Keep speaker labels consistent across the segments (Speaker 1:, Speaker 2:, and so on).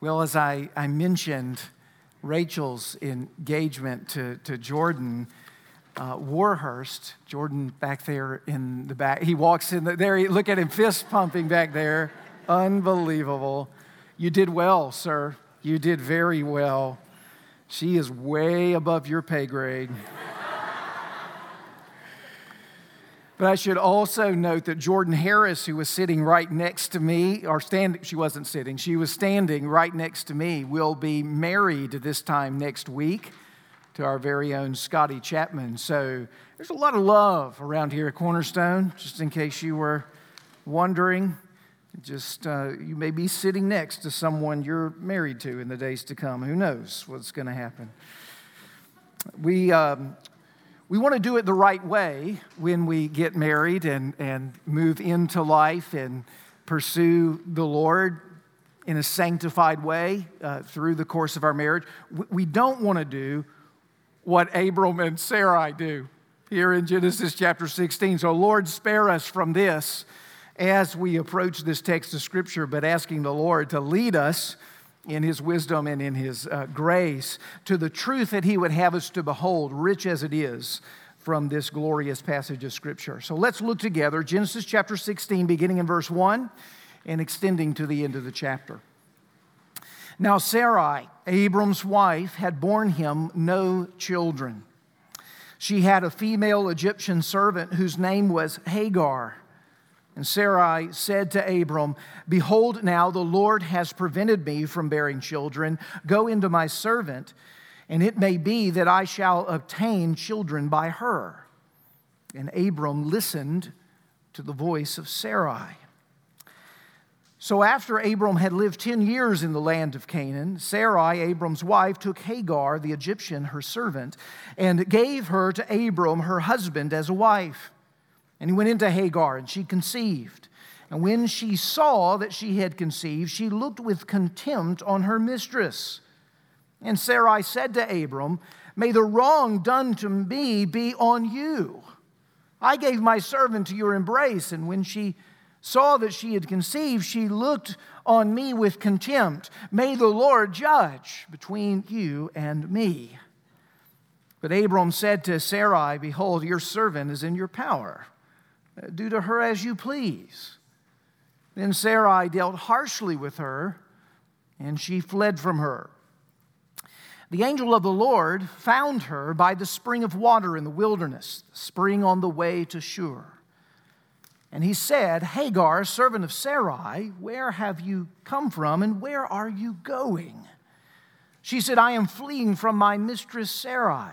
Speaker 1: Well, as I, I mentioned, Rachel's engagement to, to Jordan, uh, Warhurst, Jordan back there in the back, he walks in the, there, he, look at him fist pumping back there. Unbelievable. You did well, sir. You did very well. She is way above your pay grade. But I should also note that Jordan Harris, who was sitting right next to me, or standing, she wasn't sitting, she was standing right next to me, will be married this time next week to our very own Scotty Chapman. So there's a lot of love around here at Cornerstone, just in case you were wondering. Just uh, you may be sitting next to someone you're married to in the days to come. Who knows what's going to happen? We. Um, we want to do it the right way when we get married and, and move into life and pursue the Lord in a sanctified way uh, through the course of our marriage. We don't want to do what Abram and Sarai do here in Genesis chapter 16. So, Lord, spare us from this as we approach this text of Scripture, but asking the Lord to lead us in his wisdom and in his uh, grace to the truth that he would have us to behold, rich as it is from this glorious passage of Scripture. So let's look together Genesis chapter 16, beginning in verse 1 and extending to the end of the chapter. Now, Sarai, Abram's wife, had borne him no children. She had a female Egyptian servant whose name was Hagar. And Sarai said to Abram, Behold, now the Lord has prevented me from bearing children. Go into my servant, and it may be that I shall obtain children by her. And Abram listened to the voice of Sarai. So after Abram had lived 10 years in the land of Canaan, Sarai, Abram's wife, took Hagar, the Egyptian, her servant, and gave her to Abram, her husband, as a wife. And he went into Hagar, and she conceived. And when she saw that she had conceived, she looked with contempt on her mistress. And Sarai said to Abram, May the wrong done to me be on you. I gave my servant to your embrace, and when she saw that she had conceived, she looked on me with contempt. May the Lord judge between you and me. But Abram said to Sarai, Behold, your servant is in your power. Do to her as you please. Then Sarai dealt harshly with her, and she fled from her. The angel of the Lord found her by the spring of water in the wilderness, the spring on the way to Shur. And he said, Hagar, servant of Sarai, where have you come from and where are you going? She said, I am fleeing from my mistress Sarai.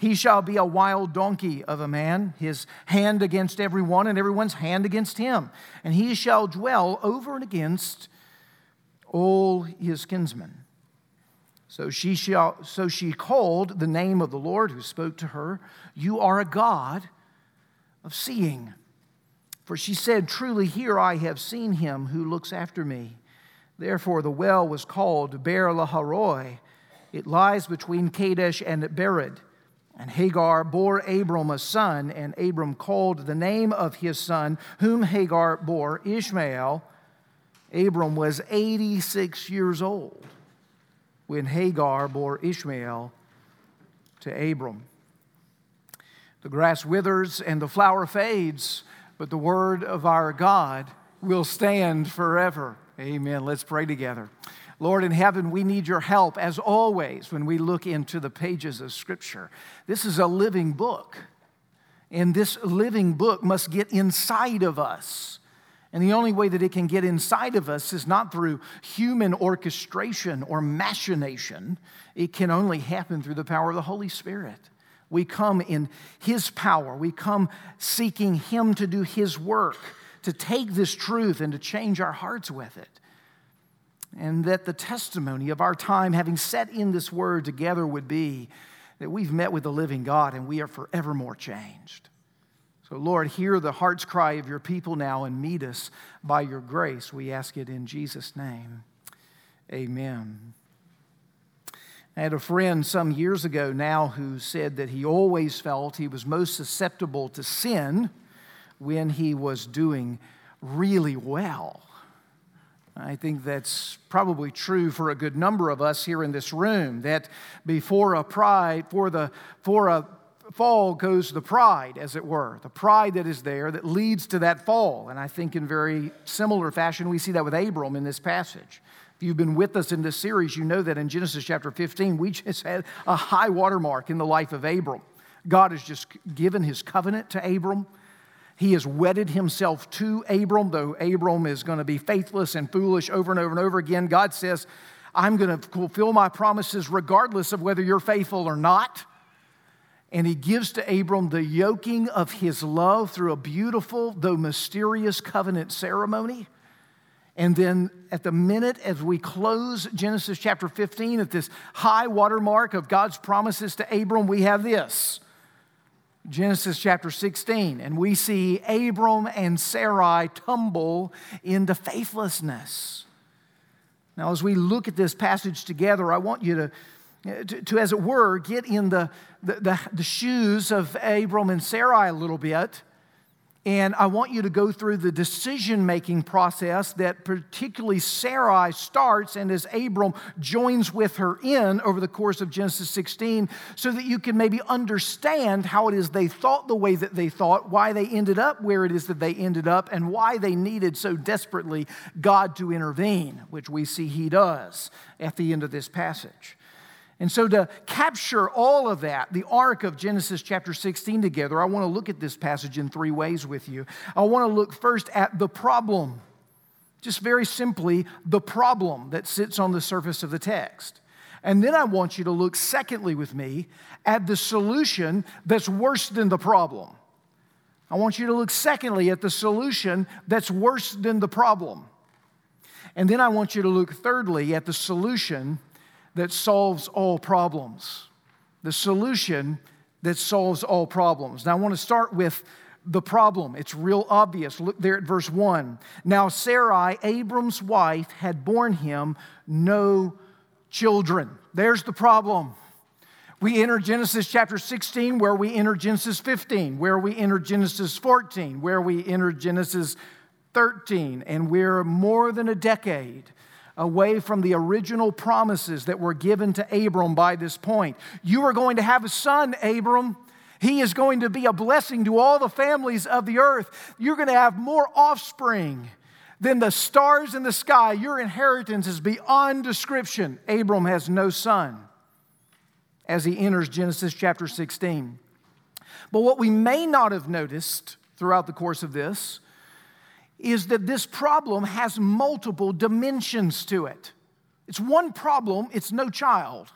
Speaker 1: He shall be a wild donkey of a man, his hand against everyone, and everyone's hand against him. And he shall dwell over and against all his kinsmen. So she, shall, so she called the name of the Lord who spoke to her, You are a God of seeing. For she said, Truly, here I have seen him who looks after me. Therefore, the well was called Beer-lahai-roi. It lies between Kadesh and Bered. And Hagar bore Abram a son, and Abram called the name of his son, whom Hagar bore, Ishmael. Abram was 86 years old when Hagar bore Ishmael to Abram. The grass withers and the flower fades, but the word of our God will stand forever. Amen. Let's pray together. Lord in heaven, we need your help as always when we look into the pages of Scripture. This is a living book, and this living book must get inside of us. And the only way that it can get inside of us is not through human orchestration or machination. It can only happen through the power of the Holy Spirit. We come in His power. We come seeking Him to do His work, to take this truth and to change our hearts with it. And that the testimony of our time, having set in this word together, would be that we've met with the living God and we are forevermore changed. So, Lord, hear the heart's cry of your people now and meet us by your grace. We ask it in Jesus' name. Amen. I had a friend some years ago now who said that he always felt he was most susceptible to sin when he was doing really well. I think that's probably true for a good number of us here in this room that before a pride, for the for a fall goes the pride, as it were, the pride that is there that leads to that fall. And I think in very similar fashion, we see that with Abram in this passage. If you've been with us in this series, you know that in Genesis chapter 15, we just had a high watermark in the life of Abram. God has just given his covenant to Abram. He has wedded himself to Abram, though Abram is going to be faithless and foolish over and over and over again. God says, I'm going to fulfill my promises regardless of whether you're faithful or not. And he gives to Abram the yoking of his love through a beautiful, though mysterious covenant ceremony. And then at the minute as we close Genesis chapter 15, at this high watermark of God's promises to Abram, we have this Genesis chapter 16, and we see Abram and Sarai tumble into faithlessness. Now, as we look at this passage together, I want you to, to, to as it were, get in the, the, the, the shoes of Abram and Sarai a little bit and I want you to go through the decision making process that particularly Sarai starts and as Abram joins with her in over the course of Genesis 16, so that you can maybe understand how it is they thought the way that they thought, why they ended up where it is that they ended up, and why they needed so desperately God to intervene, which we see he does at the end of this passage. And so, to capture all of that, the arc of Genesis chapter 16 together, I want to look at this passage in three ways with you. I want to look first at the problem, just very simply, the problem that sits on the surface of the text. And then I want you to look, secondly, with me, at the solution that's worse than the problem. I want you to look, secondly, at the solution that's worse than the problem. And then I want you to look, thirdly, at the solution that solves all problems. The solution that solves all problems. Now, I want to start with the problem. It's real obvious. Look there at verse 1. Now, Sarai, Abram's wife, had borne him no children. There's the problem. We enter Genesis chapter 16, where we enter Genesis 15, where we enter Genesis 14, where we enter Genesis 13, and we're more than a decade away from the original promises that were given to Abram by this point. You are going to have a son, Abram. He is going to be a blessing to all the families of the earth. You're going to have more offspring than the stars in the sky. Your inheritance is beyond description. Abram has no son as he enters Genesis chapter 16. But what we may not have noticed throughout the course of this is that this problem has multiple dimensions to it. It's one problem, it's no child.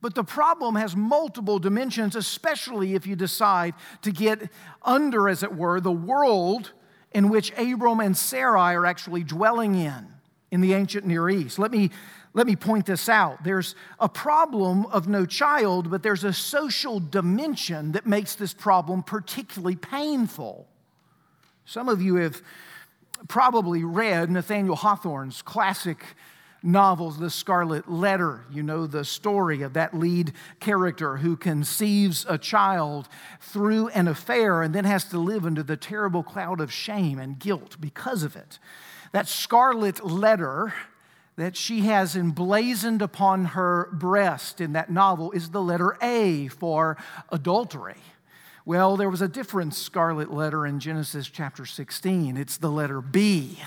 Speaker 1: But the problem has multiple dimensions, especially if you decide to get under, as it were, the world in which Abram and Sarai are actually dwelling in, in the ancient Near East. Let me, let me point this out. There's a problem of no child, but there's a social dimension that makes this problem particularly painful. Some of you have probably read Nathaniel Hawthorne's classic novels, The Scarlet Letter. You know the story of that lead character who conceives a child through an affair and then has to live under the terrible cloud of shame and guilt because of it. That scarlet letter that she has emblazoned upon her breast in that novel is the letter A for adultery. Well, there was a different scarlet letter in Genesis chapter 16. It's the letter B,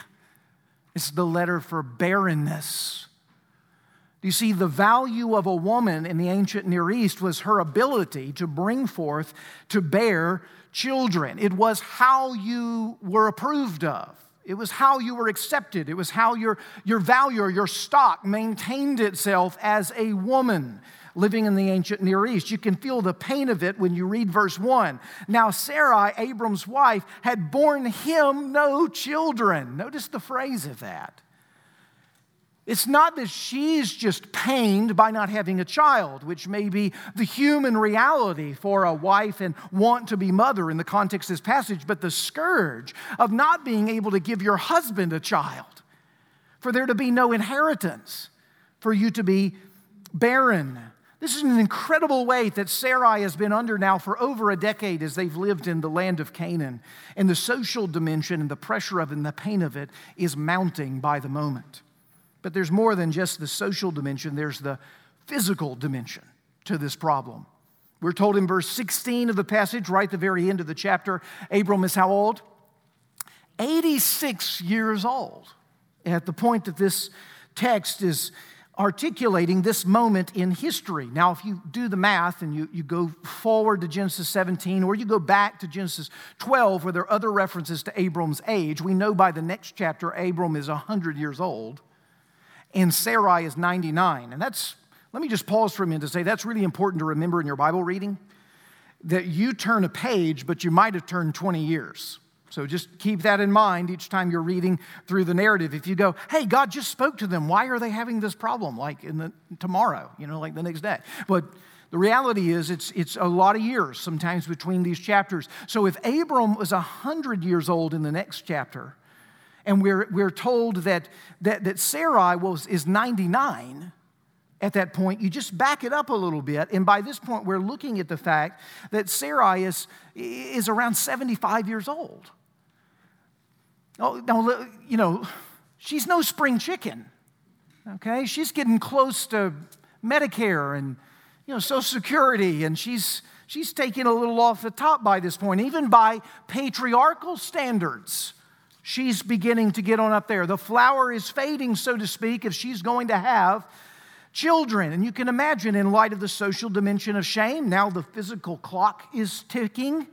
Speaker 1: it's the letter for barrenness. Do you see, the value of a woman in the ancient Near East was her ability to bring forth, to bear children. It was how you were approved of. It was how you were accepted. It was how your, your value or your stock maintained itself as a woman living in the ancient Near East. You can feel the pain of it when you read verse 1. Now, Sarai, Abram's wife, had borne him no children. Notice the phrase of that. It's not that she's just pained by not having a child, which may be the human reality for a wife and want to be mother in the context of this passage, but the scourge of not being able to give your husband a child, for there to be no inheritance, for you to be barren. This is an incredible weight that Sarai has been under now for over a decade as they've lived in the land of Canaan. And the social dimension and the pressure of it and the pain of it is mounting by the moment. But there's more than just the social dimension, there's the physical dimension to this problem. We're told in verse 16 of the passage, right at the very end of the chapter, Abram is how old? 86 years old at the point that this text is articulating this moment in history. Now, if you do the math and you, you go forward to Genesis 17 or you go back to Genesis 12, where there are other references to Abram's age, we know by the next chapter Abram is 100 years old and Sarai is 99. And that's, let me just pause for a minute to say that's really important to remember in your Bible reading that you turn a page, but you might have turned 20 years. So just keep that in mind each time you're reading through the narrative. If you go, hey, God just spoke to them, why are they having this problem? Like in the tomorrow, you know, like the next day. But the reality is it's, it's a lot of years sometimes between these chapters. So if Abram was 100 years old in the next chapter, and we're, we're told that, that, that Sarai was, is 99 at that point. You just back it up a little bit. And by this point, we're looking at the fact that Sarai is, is around 75 years old. Oh, now, you know, she's no spring chicken, okay? She's getting close to Medicare and, you know, Social Security, and she's, she's taking a little off the top by this point, even by patriarchal standards she's beginning to get on up there. The flower is fading, so to speak, if she's going to have children. And you can imagine, in light of the social dimension of shame, now the physical clock is ticking,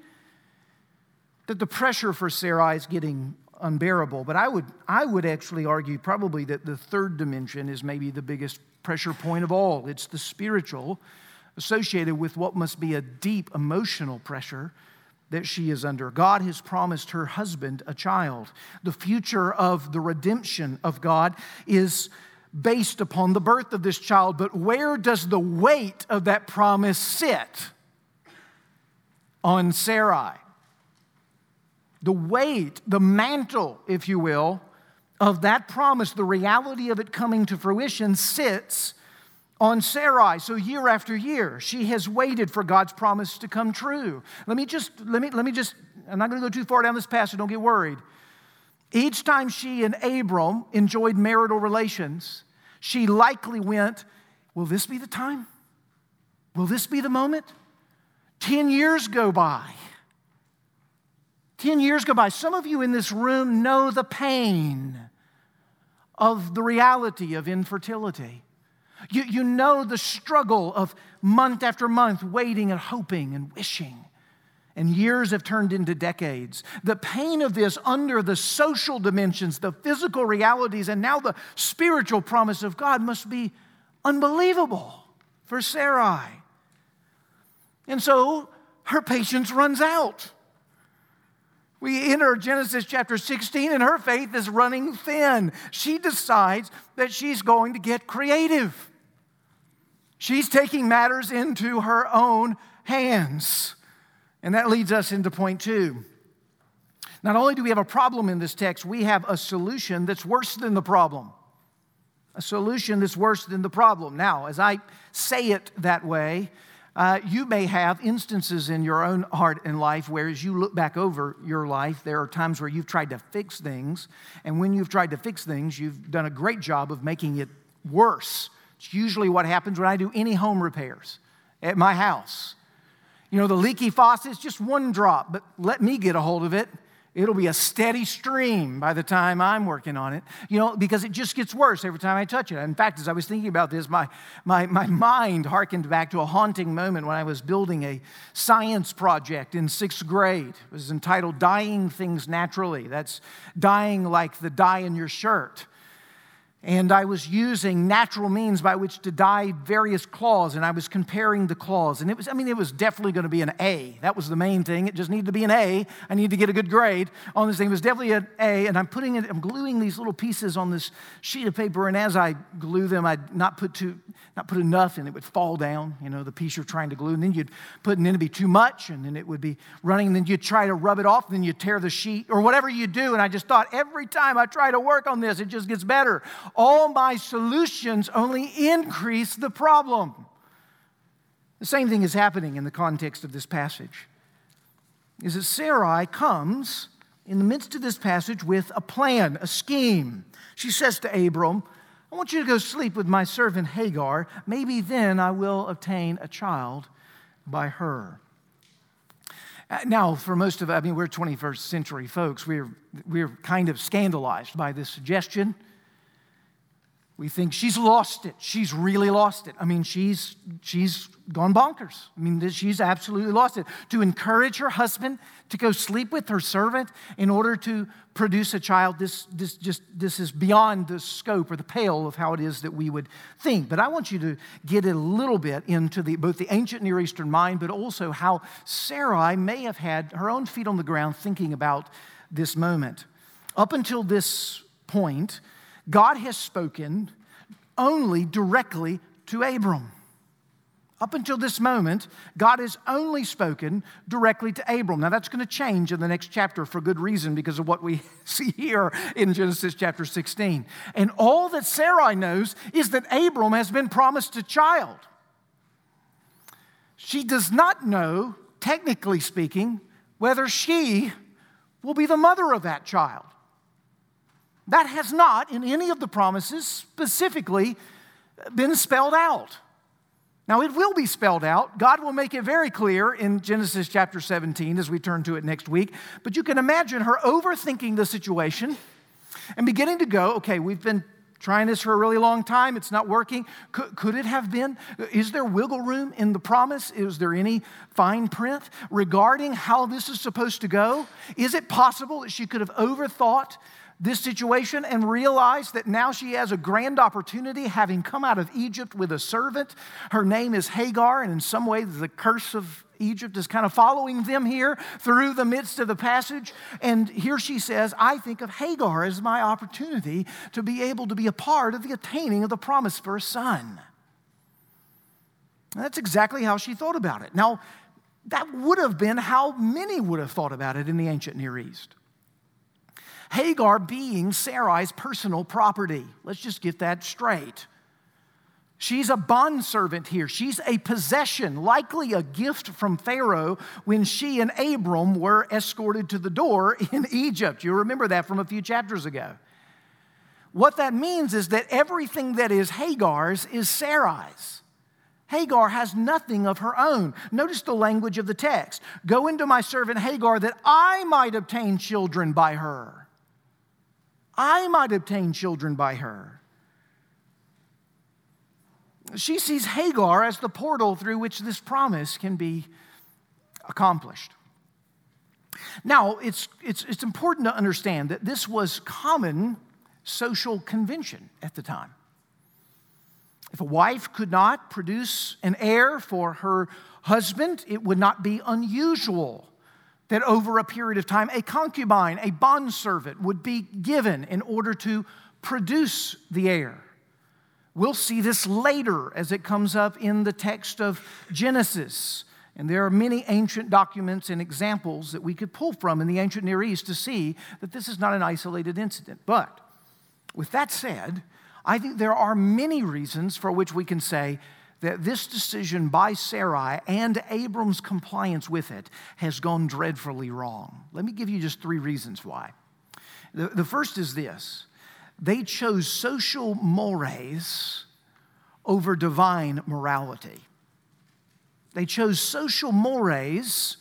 Speaker 1: that the pressure for Sarai is getting unbearable. But I would, I would actually argue probably that the third dimension is maybe the biggest pressure point of all. It's the spiritual associated with what must be a deep emotional pressure that she is under. God has promised her husband a child. The future of the redemption of God is based upon the birth of this child, but where does the weight of that promise sit? On Sarai. The weight, the mantle, if you will, of that promise, the reality of it coming to fruition sits on Sarai. So year after year, she has waited for God's promise to come true. Let me just, let me, let me just, I'm not going to go too far down this path, so don't get worried. Each time she and Abram enjoyed marital relations, she likely went, Will this be the time? Will this be the moment? Ten years go by. Ten years go by. Some of you in this room know the pain of the reality of infertility. You, you know the struggle of month after month waiting and hoping and wishing. And years have turned into decades. The pain of this under the social dimensions, the physical realities, and now the spiritual promise of God must be unbelievable for Sarai. And so her patience runs out. We enter Genesis chapter 16, and her faith is running thin. She decides that she's going to get creative. She's taking matters into her own hands. And that leads us into point two. Not only do we have a problem in this text, we have a solution that's worse than the problem. A solution that's worse than the problem. Now, as I say it that way, uh, you may have instances in your own heart and life where, as you look back over your life, there are times where you've tried to fix things. And when you've tried to fix things, you've done a great job of making it worse. It's usually what happens when I do any home repairs at my house. You know, the leaky faucet is just one drop, but let me get a hold of it. It'll be a steady stream by the time I'm working on it, you know, because it just gets worse every time I touch it. In fact, as I was thinking about this, my, my, my mind harkened back to a haunting moment when I was building a science project in sixth grade. It was entitled Dyeing Things Naturally. That's dying like the dye in your shirt. And I was using natural means by which to dye various claws, and I was comparing the claws. And it was, I mean, it was definitely going to be an A. That was the main thing. It just needed to be an A. I needed to get a good grade on this thing. It was definitely an A. And I'm putting it, I'm gluing these little pieces on this sheet of paper, and as I glue them, I'd not put too, not put enough, and it would fall down, you know, the piece you're trying to glue. And then you'd put, and then it'd be too much, and then it would be running, and then you'd try to rub it off, and then you'd tear the sheet, or whatever you do. And I just thought, every time I try to work on this, it just gets better all my solutions only increase the problem. The same thing is happening in the context of this passage. Is that Sarai comes in the midst of this passage with a plan, a scheme. She says to Abram, I want you to go sleep with my servant Hagar. Maybe then I will obtain a child by her. Uh, now, for most of, I mean, we're 21st century folks. We're, we're kind of scandalized by this suggestion. We think she's lost it. She's really lost it. I mean, she's, she's gone bonkers. I mean, she's absolutely lost it. To encourage her husband to go sleep with her servant in order to produce a child, this, this, just, this is beyond the scope or the pale of how it is that we would think. But I want you to get a little bit into the, both the ancient Near Eastern mind, but also how Sarai may have had her own feet on the ground thinking about this moment. Up until this point, God has spoken only directly to Abram. Up until this moment, God has only spoken directly to Abram. Now, that's going to change in the next chapter for good reason because of what we see here in Genesis chapter 16. And all that Sarai knows is that Abram has been promised a child. She does not know, technically speaking, whether she will be the mother of that child. That has not, in any of the promises, specifically been spelled out. Now, it will be spelled out. God will make it very clear in Genesis chapter 17 as we turn to it next week. But you can imagine her overthinking the situation and beginning to go, okay, we've been trying this for a really long time. It's not working. Could, could, it have been? Is there wiggle room in the promise? Is there any fine print regarding how this is supposed to go? Is it possible that she could have overthought this situation and realize that now she has a grand opportunity, having come out of Egypt with a servant. Her name is Hagar, and in some way, the curse of Egypt is kind of following them here through the midst of the passage. And here she says, I think of Hagar as my opportunity to be able to be a part of the attaining of the promise for a son. And that's exactly how she thought about it. Now, that would have been how many would have thought about it in the ancient Near East. Hagar being Sarai's personal property. Let's just get that straight. She's a bondservant here. She's a possession, likely a gift from Pharaoh when she and Abram were escorted to the door in Egypt. You remember that from a few chapters ago. What that means is that everything that is Hagar's is Sarai's. Hagar has nothing of her own. Notice the language of the text Go into my servant Hagar that I might obtain children by her. I might obtain children by her. She sees Hagar as the portal through which this promise can be accomplished. Now, it's, it's, it's important to understand that this was common social convention at the time. If a wife could not produce an heir for her husband, it would not be unusual that over a period of time, a concubine, a bondservant, would be given in order to produce the heir. We'll see this later as it comes up in the text of Genesis. And there are many ancient documents and examples that we could pull from in the ancient Near East to see that this is not an isolated incident. But with that said, I think there are many reasons for which we can say that this decision by Sarai and Abram's compliance with it has gone dreadfully wrong. Let me give you just three reasons why. The, the first is this they chose social mores over divine morality. They chose social mores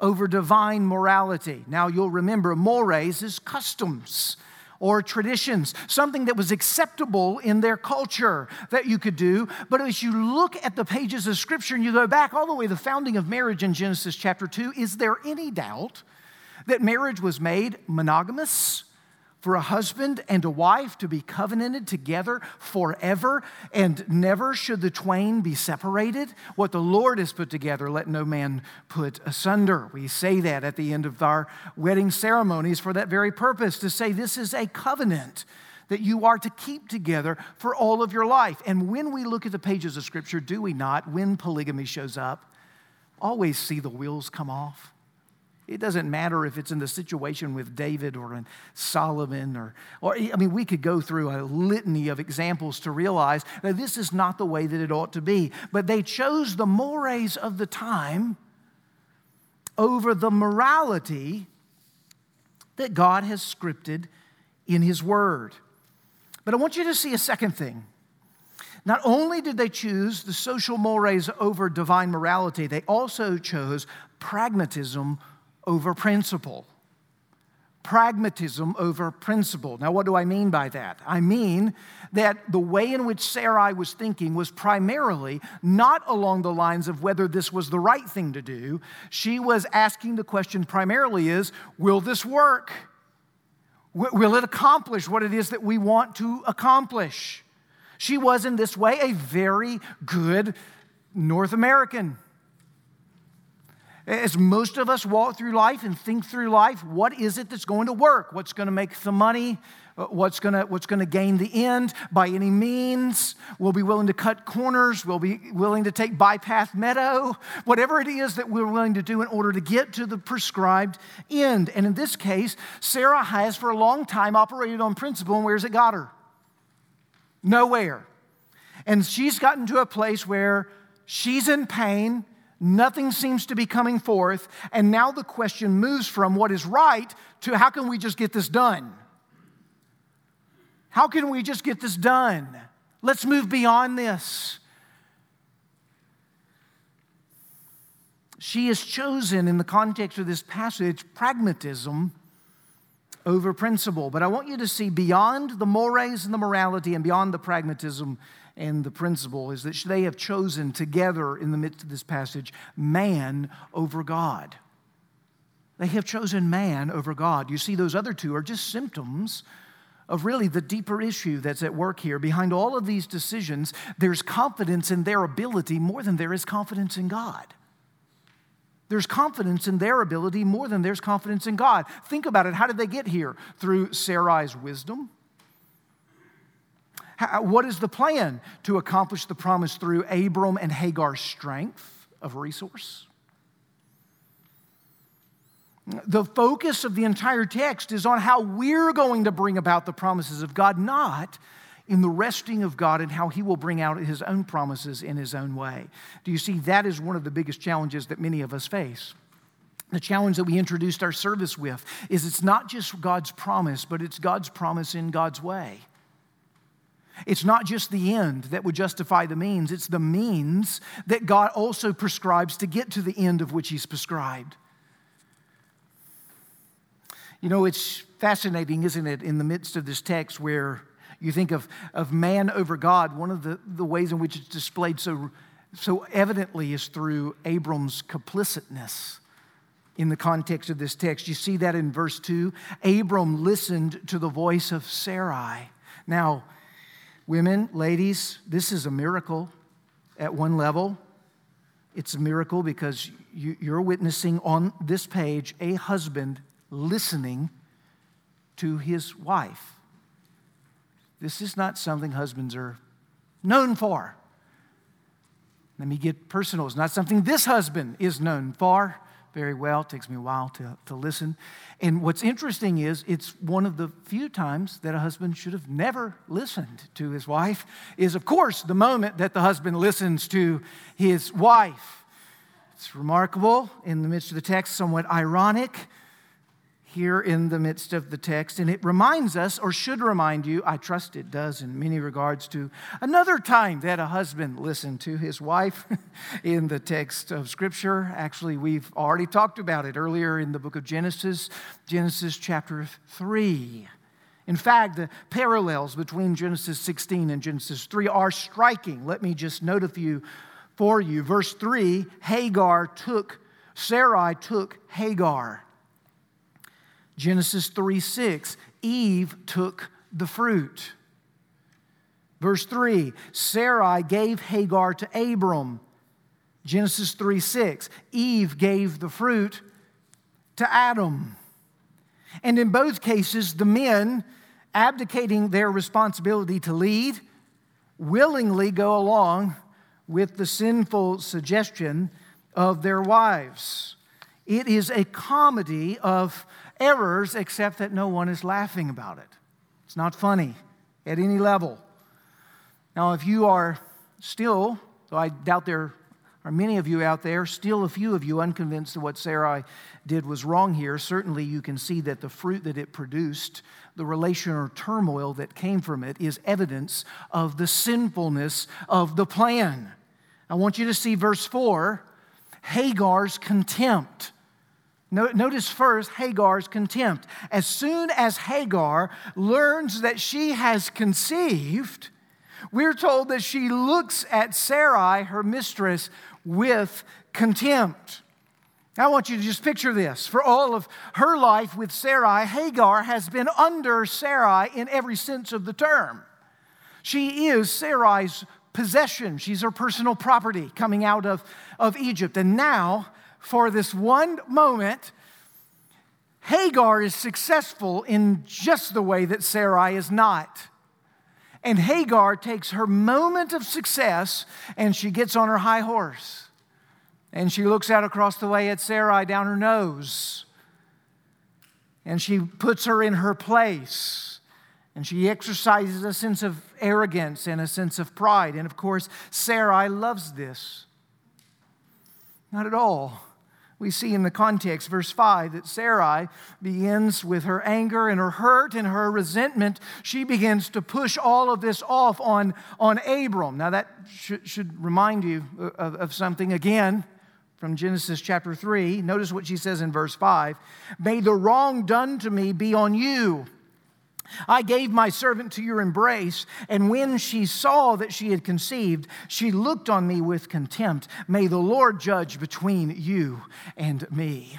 Speaker 1: over divine morality. Now, you'll remember mores is customs or traditions, something that was acceptable in their culture that you could do. But as you look at the pages of Scripture and you go back all the way to the founding of marriage in Genesis chapter 2, is there any doubt that marriage was made monogamous? For a husband and a wife to be covenanted together forever, and never should the twain be separated. What the Lord has put together, let no man put asunder. We say that at the end of our wedding ceremonies for that very purpose to say this is a covenant that you are to keep together for all of your life. And when we look at the pages of Scripture, do we not, when polygamy shows up, always see the wheels come off? It doesn't matter if it's in the situation with David or in Solomon or, or, I mean, we could go through a litany of examples to realize that this is not the way that it ought to be. But they chose the mores of the time over the morality that God has scripted in His Word. But I want you to see a second thing. Not only did they choose the social mores over divine morality, they also chose pragmatism over principle. Pragmatism over principle. Now, what do I mean by that? I mean that the way in which Sarai was thinking was primarily not along the lines of whether this was the right thing to do. She was asking the question primarily is, will this work? Will it accomplish what it is that we want to accomplish? She was, in this way, a very good North American. As most of us walk through life and think through life, what is it that's going to work? What's going to make the money? Uh, what's going to, what's going to gain the end by any means? We'll be willing to cut corners. We'll be willing to take bypath meadow. Whatever it is that we're willing to do in order to get to the prescribed end. And in this case, Sarah has for a long time operated on principle, and where's it got her? Nowhere. And she's gotten to a place where she's in pain Nothing seems to be coming forth. And now the question moves from what is right to how can we just get this done? How can we just get this done? Let's move beyond this. She has chosen, in the context of this passage, pragmatism over principle. But I want you to see beyond the mores and the morality and beyond the pragmatism and the principle is that they have chosen together in the midst of this passage man over God. They have chosen man over God. You see, those other two are just symptoms of really the deeper issue that's at work here. Behind all of these decisions, there's confidence in their ability more than there is confidence in God. There's confidence in their ability more than there's confidence in God. Think about it. How did they get here? Through Sarai's wisdom, what is the plan to accomplish the promise through Abram and Hagar's strength of resource? The focus of the entire text is on how we're going to bring about the promises of God, not in the resting of God and how He will bring out His own promises in His own way. Do you see? That is one of the biggest challenges that many of us face. The challenge that we introduced our service with is it's not just God's promise, but it's God's promise in God's way. It's not just the end that would justify the means, it's the means that God also prescribes to get to the end of which He's prescribed. You know, it's fascinating, isn't it, in the midst of this text where you think of, of man over God, one of the, the ways in which it's displayed so, so evidently is through Abram's complicitness in the context of this text. You see that in verse 2. Abram listened to the voice of Sarai. Now, Women, ladies, this is a miracle at one level. It's a miracle because you, are witnessing on this page a husband listening to his wife. This is not something husbands are known for. Let me get personal. It's not something this husband is known for very well. It takes me a while to, to listen. And what's interesting is it's one of the few times that a husband should have never listened to his wife, is of course the moment that the husband listens to his wife. It's remarkable in the midst of the text, somewhat ironic here in the midst of the text. And it reminds us, or should remind you, I trust it does in many regards, to another time that a husband listened to his wife in the text of Scripture. Actually, we've already talked about it earlier in the book of Genesis, Genesis chapter 3. In fact, the parallels between Genesis 16 and Genesis 3 are striking. Let me just note a few for you. Verse 3 Hagar took, Sarai took Hagar Genesis 3 6, Eve took the fruit. Verse 3 Sarai gave Hagar to Abram. Genesis 3 6. Eve gave the fruit to Adam. And in both cases, the men abdicating their responsibility to lead willingly go along with the sinful suggestion of their wives. It is a comedy of errors, except that no one is laughing about it. It's not funny at any level. Now, if you are still, though I doubt there are many of you out there, still a few of you unconvinced that what Sarai did was wrong here, certainly you can see that the fruit that it produced, the relational turmoil that came from it, is evidence of the sinfulness of the plan. I want you to see verse 4 Hagar's contempt. Notice first Hagar's contempt. As soon as Hagar learns that she has conceived, we're told that she looks at Sarai, her mistress, with contempt. I want you to just picture this. For all of her life with Sarai, Hagar has been under Sarai in every sense of the term. She is Sarai's possession, she's her personal property coming out of, of Egypt. And now, for this one moment, Hagar is successful in just the way that Sarai is not. And Hagar takes her moment of success and she gets on her high horse. And she looks out across the way at Sarai down her nose. And she puts her in her place. And she exercises a sense of arrogance and a sense of pride. And of course, Sarai loves this. Not at all we see in the context, verse 5, that Sarai begins with her anger and her hurt and her resentment. She begins to push all of this off on, on Abram. Now, that should, should remind you of, of something again from Genesis chapter 3. Notice what she says in verse 5 May the wrong done to me be on you I gave my servant to your embrace, and when she saw that she had conceived, she looked on me with contempt. May the Lord judge between you and me.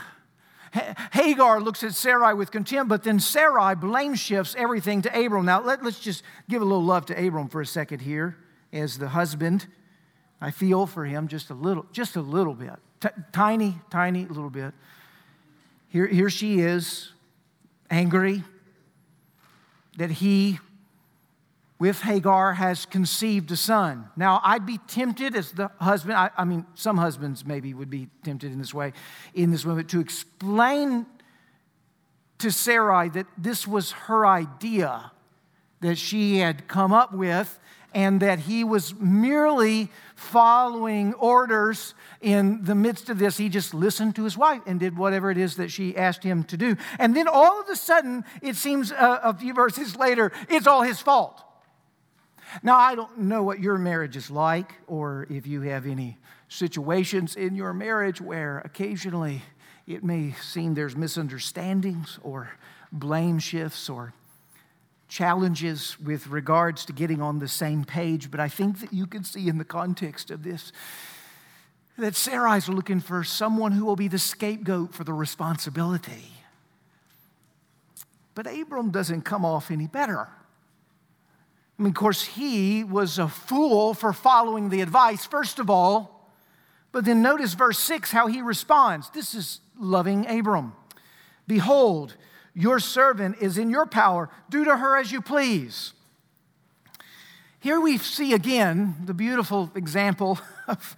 Speaker 1: Hagar looks at Sarai with contempt, but then Sarai blame shifts everything to Abram. Now, let, us just give a little love to Abram for a second here as the husband. I feel for him just a little, just a little bit. T- tiny, tiny little bit. Here, here she is, angry, that he, with Hagar, has conceived a son. Now, I'd be tempted as the husband, I, I mean, some husbands maybe would be tempted in this way, in this moment, to explain to Sarai that this was her idea that she had come up with and that he was merely following orders in the midst of this. He just listened to his wife and did whatever it is that she asked him to do. And then all of a sudden, it seems a, uh, a few verses later, it's all his fault. Now, I don't know what your marriage is like, or if you have any situations in your marriage where occasionally it may seem there's misunderstandings or blame shifts or challenges with regards to getting on the same page, but I think that you can see in the context of this that Sarai's looking for someone who will be the scapegoat for the responsibility. But Abram doesn't come off any better. I mean, of course, he was a fool for following the advice, first of all. But then notice verse 6 how he responds. This is loving Abram. Behold, your servant is in your power. Do to her as you please. Here we see again the beautiful example of,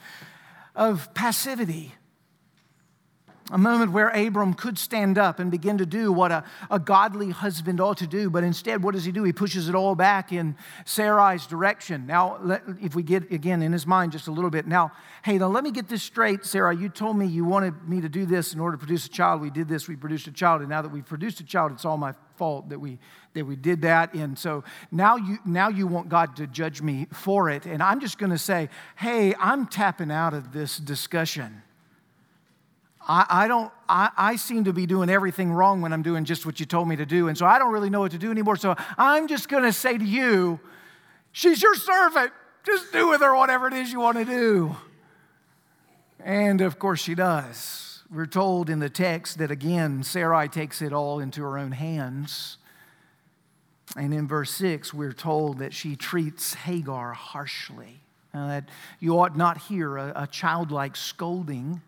Speaker 1: of passivity. A moment where Abram could stand up and begin to do what a, a godly husband ought to do, but instead, what does he do? He pushes it all back in Sarai's direction. Now, let, if we get again in his mind just a little bit, now, hey, now let me get this straight, Sarah. You told me you wanted me to do this in order to produce a child. We did this, we produced a child, and now that we've produced a child, it's all my fault that we that we did that and so now you now you want god to judge me for it and i'm just going to say hey i'm tapping out of this discussion I, I don't, I, I seem to be doing everything wrong when I'm doing just what you told me to do. And so I don't really know what to do anymore. So I'm just going to say to you, she's your servant. Just do with her whatever it is you want to do. And of course she does. We're told in the text that again, Sarai takes it all into her own hands. And in verse 6, we're told that she treats Hagar harshly. Uh, that you ought not hear a, a, childlike scolding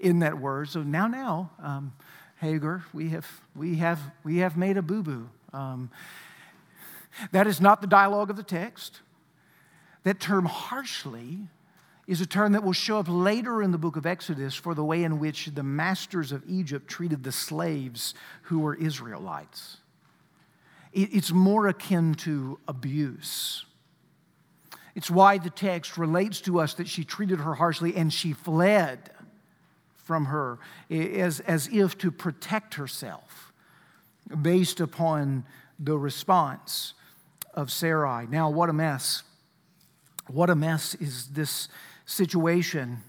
Speaker 1: in that word. So now, now, um, Hagar, we have, we have, we have made a boo boo. Um, that is not the dialogue of the text. That term harshly is a term that will show up later in the book of Exodus for the way in which the masters of Egypt treated the slaves who were Israelites. It's more akin to abuse. It's why the text relates to us that she treated her harshly and she fled from her as, as if to protect herself based upon the response of Sarai. Now, what a mess. What a mess is this situation.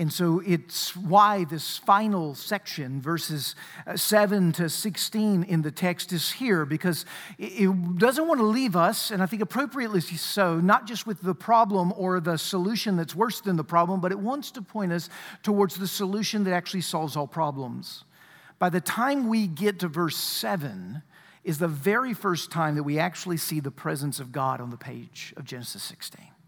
Speaker 1: And so it's why this final section, verses uh, 7 to 16 in the text, is here because it doesn't want to leave us, and I think appropriately so, not just with the problem or the solution that's worse than the problem, but it wants to point us towards the solution that actually solves all problems. By the time we get to verse 7, is the very first time that we actually see the presence of God on the page of Genesis 16.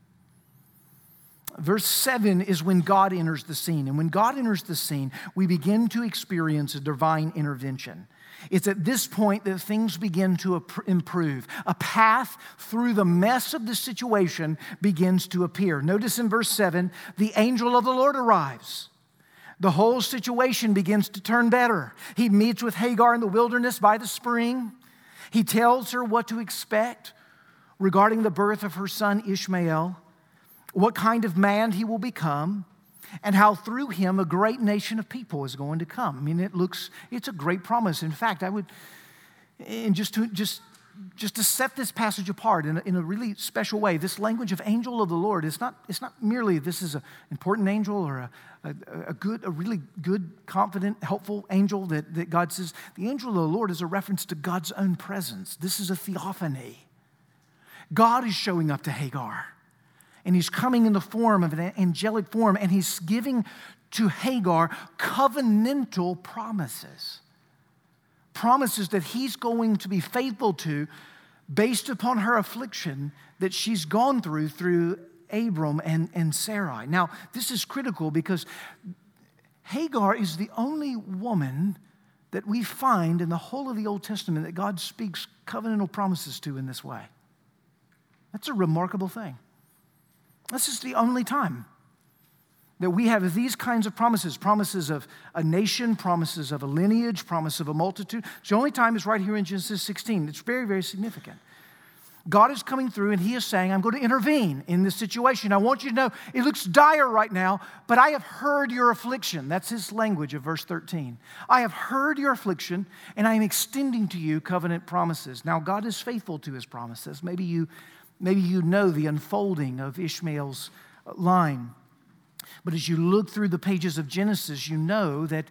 Speaker 1: Verse 7 is when God enters the scene. And when God enters the scene, we begin to experience a divine intervention. It's at this point that things begin to improve. A path through the mess of the situation begins to appear. Notice in verse 7 the angel of the Lord arrives. The whole situation begins to turn better. He meets with Hagar in the wilderness by the spring. He tells her what to expect regarding the birth of her son Ishmael what kind of man he will become, and how through him a great nation of people is going to come. I mean, it looks, it's a great promise. In fact, I would, and just to, just, just to set this passage apart in a, in a really special way, this language of angel of the Lord is not, it's not merely this is an important angel or a, a, a, good, a really good, confident, helpful angel that, that God says. The angel of the Lord is a reference to God's own presence. This is a theophany. God is showing up to Hagar and he's coming in the form of an angelic form, and he's giving to Hagar covenantal promises. Promises that he's going to be faithful to based upon her affliction that she's gone through through Abram and, and Sarai. Now, this is critical because Hagar is the only woman that we find in the whole of the Old Testament that God speaks covenantal promises to in this way. That's a remarkable thing. This is the only time that we have these kinds of promises promises of a nation, promises of a lineage, promise of a multitude. It's the only time is right here in Genesis 16. It's very, very significant. God is coming through and He is saying, I'm going to intervene in this situation. I want you to know it looks dire right now, but I have heard your affliction. That's His language of verse 13. I have heard your affliction and I am extending to you covenant promises. Now, God is faithful to His promises. Maybe you Maybe you know the unfolding of Ishmael's uh, line. But as you look through the pages of Genesis, you know that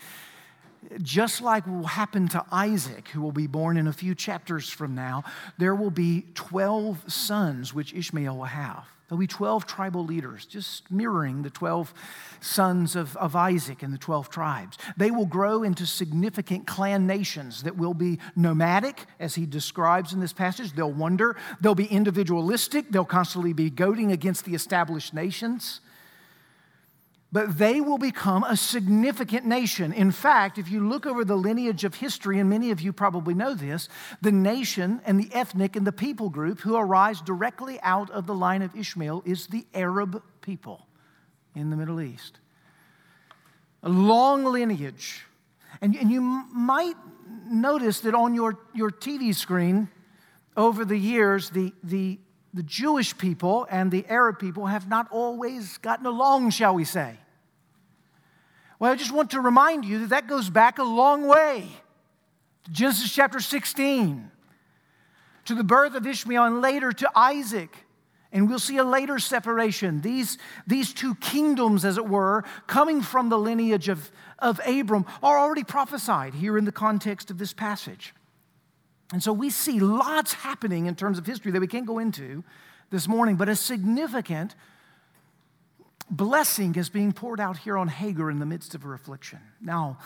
Speaker 1: just like will happen to Isaac, who will be born in a few chapters from now, there will be 12 sons which Ishmael will have. There'll be 12 tribal leaders, just mirroring the 12 sons of, of Isaac and the 12 tribes. They will grow into significant clan nations that will be nomadic, as he describes in this passage. They'll wander, they'll be individualistic, they'll constantly be goading against the established nations but they will become a significant nation. In fact, if you look over the lineage of history, and many of you probably know this, the nation and the ethnic and the people group who arise directly out of the line of Ishmael is the Arab people in the Middle East. A long lineage. And, and you might notice that on your, your TV screen over the years, the, the the Jewish people and the Arab people have not always gotten along, shall we say. Well, I just want to remind you that that goes back a long way. Genesis chapter 16, to the birth of Ishmael, and later to Isaac. And we'll see a later separation. These, these two kingdoms, as it were, coming from the lineage of, of Abram, are already prophesied here in the context of this passage. And so we see lots happening in terms of history that we can't go into this morning, but a significant blessing is being poured out here on Hagar in the midst of her affliction. Now,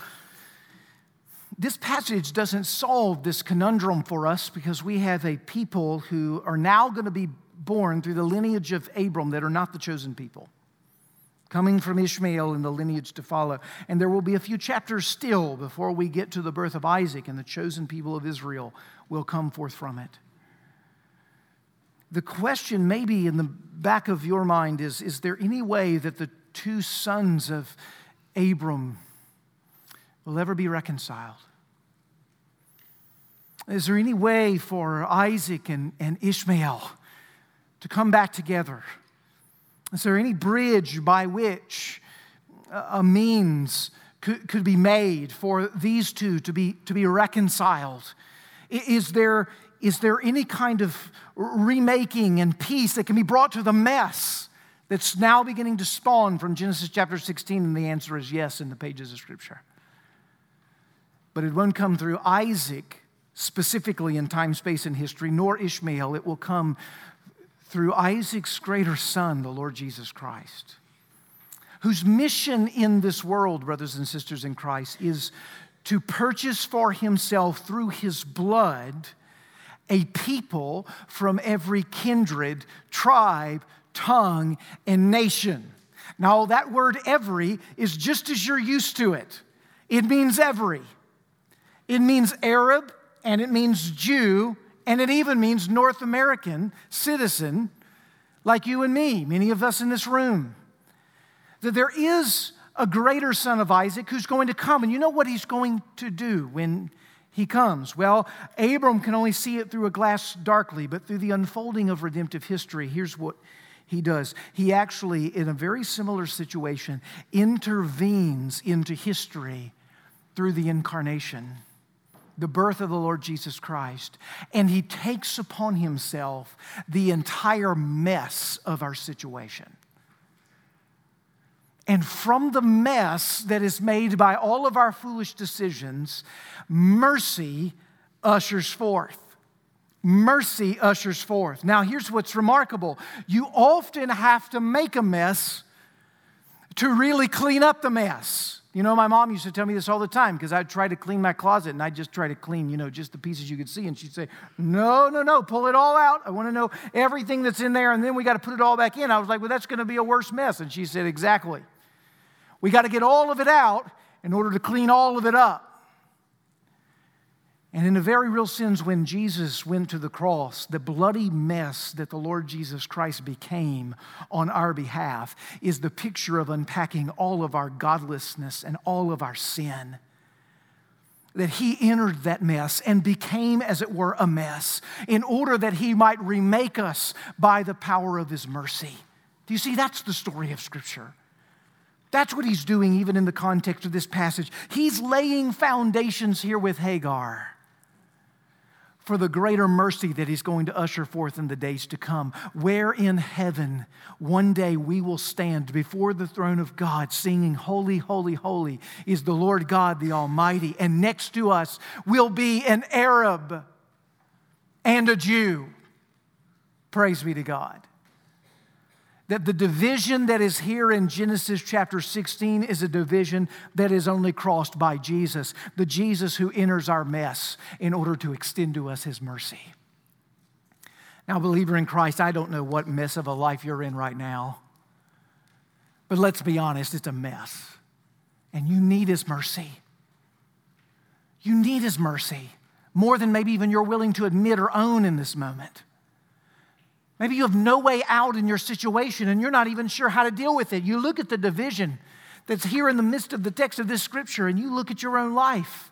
Speaker 1: this passage doesn't solve this conundrum for us because we have a people who are now going to be born through the lineage of Abram that are not the chosen people, coming from Ishmael and the lineage to follow. And there will be a few chapters still before we get to the birth of Isaac and the chosen people of Israel will come forth from it. The question, maybe in the back of your mind, is Is there any way that the two sons of Abram will ever be reconciled? Is there any way for Isaac and, and Ishmael to come back together? Is there any bridge by which a means could, could be made for these two to be, to be reconciled? Is there, is there any kind of remaking and peace that can be brought to the mess that's now beginning to spawn from Genesis chapter 16? And the answer is yes in the pages of Scripture. But it won't come through Isaac specifically in time, space, and history, nor Ishmael. It will come through Isaac's greater son, the Lord Jesus Christ, whose mission in this world, brothers and sisters in Christ, is to purchase for himself through his blood a people from every kindred, tribe, tongue, and nation. Now, that word every is just as you're used to it. It means every. It means Arab, and it means Jew, and it even means North American citizen like you and me, many of us in this room. That there is a greater son of Isaac who's going to come, and you know what he's going to do when he comes? Well, Abram can only see it through a glass darkly, but through the unfolding of redemptive history, here's what he does. He actually, in a very similar situation, intervenes into history through the incarnation the birth of the Lord Jesus Christ, and he takes upon himself the entire mess of our situation. And from the mess that is made by all of our foolish decisions, mercy ushers forth. Mercy ushers forth. Now, here's what's remarkable you often have to make a mess to really clean up the mess. You know, my mom used to tell me this all the time because I'd try to clean my closet and I'd just try to clean, you know, just the pieces you could see. And she'd say, No, no, no, pull it all out. I want to know everything that's in there and then we got to put it all back in. I was like, Well, that's going to be a worse mess. And she said, Exactly. We got to get all of it out in order to clean all of it up. And in a very real sense, when Jesus went to the cross, the bloody mess that the Lord Jesus Christ became on our behalf is the picture of unpacking all of our godlessness and all of our sin. That he entered that mess and became, as it were, a mess in order that he might remake us by the power of his mercy. Do you see? That's the story of Scripture. That's what he's doing, even in the context of this passage. He's laying foundations here with Hagar for the greater mercy that he's going to usher forth in the days to come. Where in heaven one day we will stand before the throne of God singing, Holy, Holy, Holy is the Lord God the Almighty. And next to us will be an Arab and a Jew. Praise be to God that the division that is here in Genesis chapter 16 is a division that is only crossed by Jesus, the Jesus who enters our mess in order to extend to us his mercy. Now, believer in Christ, I don't know what mess of a life you're in right now, but let's be honest, it's a mess. And you need his mercy. You need his mercy more than maybe even you're willing to admit or own in this moment. Maybe you have no way out in your situation and you're not even sure how to deal with it. You look at the division that's here in the midst of the text of this scripture and you look at your own life.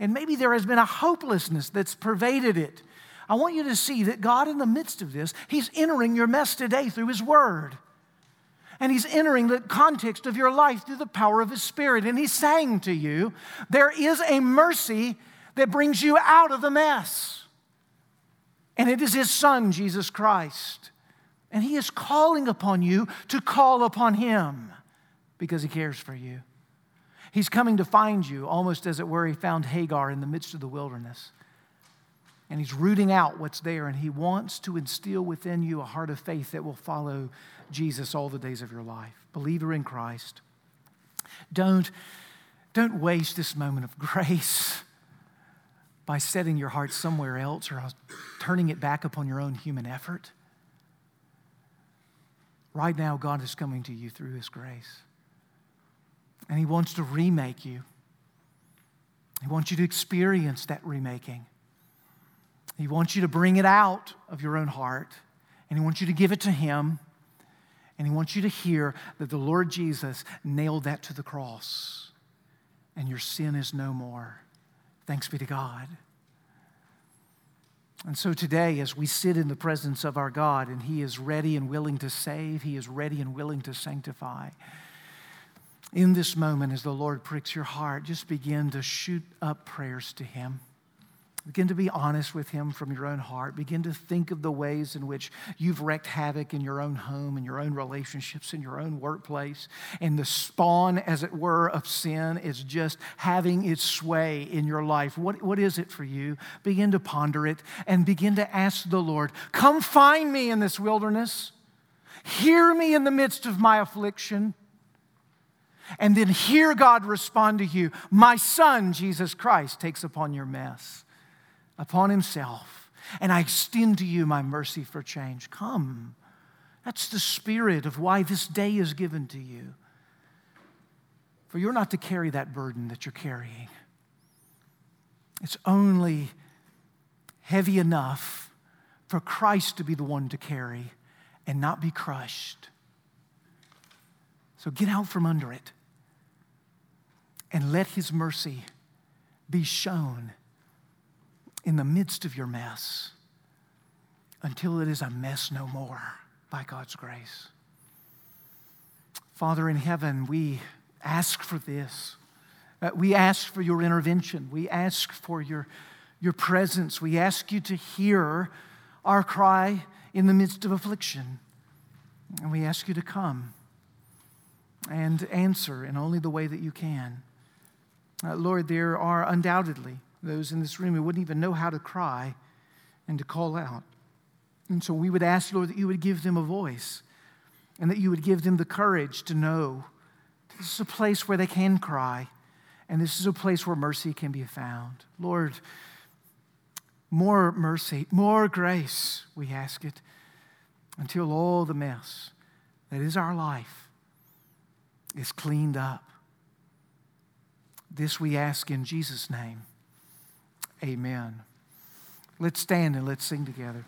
Speaker 1: And maybe there has been a hopelessness that's pervaded it. I want you to see that God, in the midst of this, He's entering your mess today through His Word. And He's entering the context of your life through the power of His Spirit. And He's saying to you, there is a mercy that brings you out of the mess. And it is His Son, Jesus Christ. And He is calling upon you to call upon Him because He cares for you. He's coming to find you, almost as it were, He found Hagar in the midst of the wilderness. And He's rooting out what's there, and He wants to instill within you a heart of faith that will follow Jesus all the days of your life. Believer in Christ. Don't Don't waste this moment of grace by setting your heart somewhere else or turning it back upon your own human effort. Right now, God is coming to you through His grace. And He wants to remake you. He wants you to experience that remaking. He wants you to bring it out of your own heart, and He wants you to give it to Him. And He wants you to hear that the Lord Jesus nailed that to the cross, and your sin is no more. Thanks be to God. And so today, as we sit in the presence of our God and He is ready and willing to save, He is ready and willing to sanctify. In this moment, as the Lord pricks your heart, just begin to shoot up prayers to Him. Begin to be honest with Him from your own heart. Begin to think of the ways in which you've wreaked havoc in your own home, in your own relationships, in your own workplace. And the spawn, as it were, of sin is just having its sway in your life. What, what is it for you? Begin to ponder it and begin to ask the Lord, Come find me in this wilderness. Hear me in the midst of my affliction. And then hear God respond to you My son, Jesus Christ, takes upon your mess upon himself, and I extend to you my mercy for change. Come. That's the spirit of why this day is given to you. For you're not to carry that burden that you're carrying. It's only heavy enough for Christ to be the one to carry and not be crushed. So get out from under it and let His mercy be shown in the midst of your mess until it is a mess no more by God's grace. Father in heaven, we ask for this. Uh, we ask for your intervention. We ask for your, your presence. We ask you to hear our cry in the midst of affliction. And we ask you to come and answer in only the way that you can. Uh, Lord, there are undoubtedly those in this room who wouldn't even know how to cry and to call out. And so we would ask, Lord, that you would give them a voice and that you would give them the courage to know this is a place where they can cry and this is a place where mercy can be found. Lord, more mercy, more grace, we ask it, until all the mess that is our life is cleaned up. This we ask in Jesus' name. Amen. Let's stand and let's sing together.